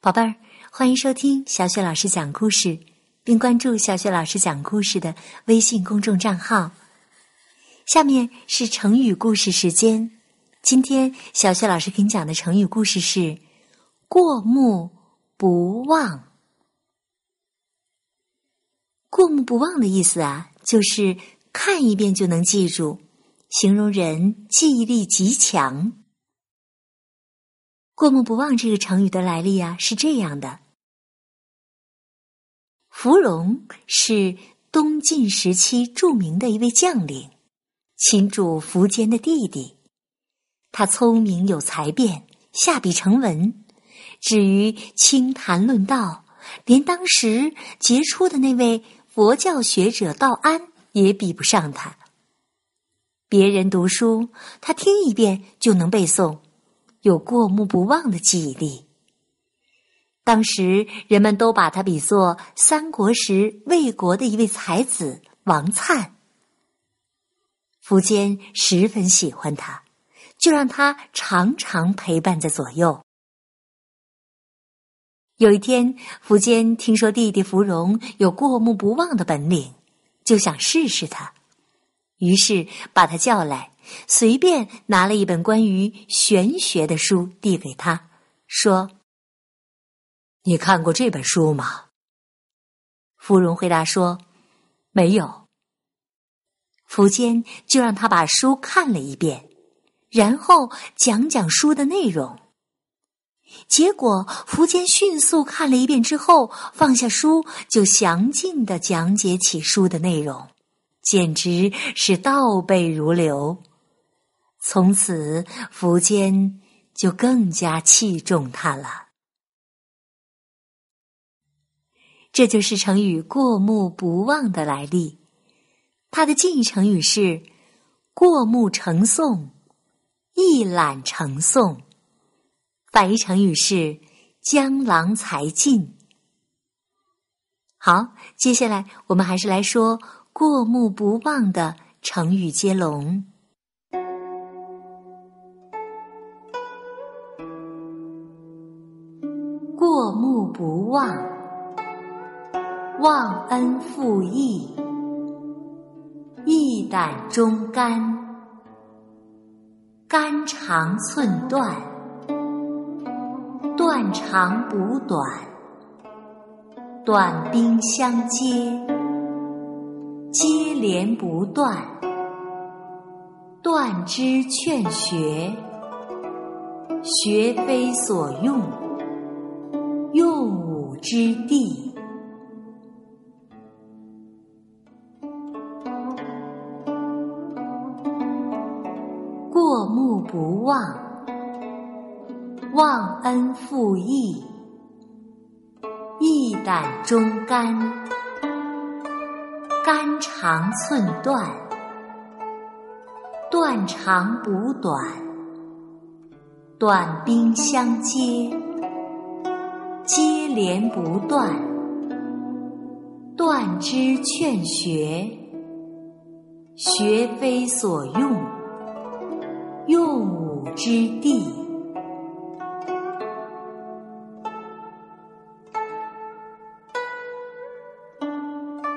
宝贝儿，欢迎收听小雪老师讲故事，并关注小雪老师讲故事的微信公众账号。下面是成语故事时间，今天小雪老师给你讲的成语故事是“过目不忘”。过目不忘的意思啊，就是看一遍就能记住，形容人记忆力极强。过目不忘这个成语的来历啊，是这样的：芙蓉是东晋时期著名的一位将领，秦主苻坚的弟弟。他聪明有才辩，下笔成文，至于清谈论道，连当时杰出的那位佛教学者道安也比不上他。别人读书，他听一遍就能背诵。有过目不忘的记忆力。当时人们都把他比作三国时魏国的一位才子王粲。苻坚十分喜欢他，就让他常常陪伴在左右。有一天，苻坚听说弟弟芙蓉有过目不忘的本领，就想试试他，于是把他叫来。随便拿了一本关于玄学的书递给他，说：“你看过这本书吗？”芙蓉回答说：“没有。”苻坚就让他把书看了一遍，然后讲讲书的内容。结果苻坚迅速看了一遍之后，放下书，就详尽的讲解起书的内容，简直是倒背如流。从此，苻坚就更加器重他了。这就是成语“过目不忘”的来历。它的近义成语是“过目成诵”，“一览成诵”。反义成语是“江郎才尽”。好，接下来我们还是来说“过目不忘”的成语接龙。不忘，忘恩负义，义胆忠肝，肝肠寸断，断肠补短，短兵相接，接连不断，断之劝学，学非所用。之地，过目不忘，忘恩负义，义胆忠肝，肝肠寸断，断肠补短，短兵相接。接连不断，断之劝学，学非所用，用武之地。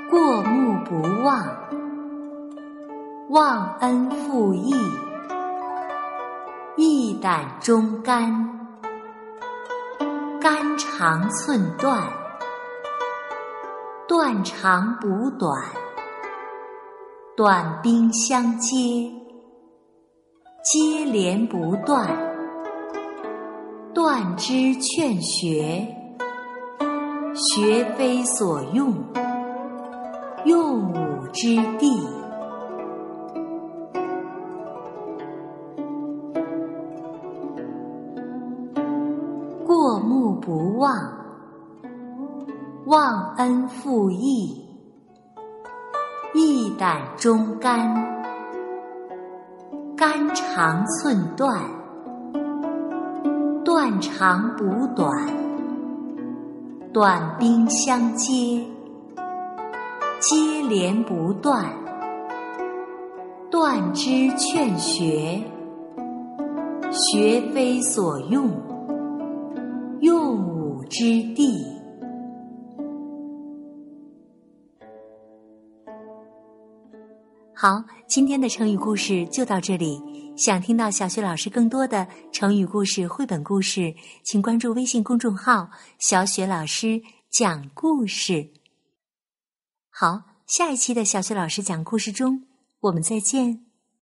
过目不忘，忘恩负义，义胆忠肝。长寸断，断长补短，短兵相接，接连不断，断之劝学，学非所用，用武之地。不忘，忘恩负义，义胆忠肝，肝肠寸断，断肠补短，短兵相接，接连不断，断之劝学，学非所用。之地。好，今天的成语故事就到这里。想听到小雪老师更多的成语故事、绘本故事，请关注微信公众号“小雪老师讲故事”。好，下一期的小雪老师讲故事中，我们再见。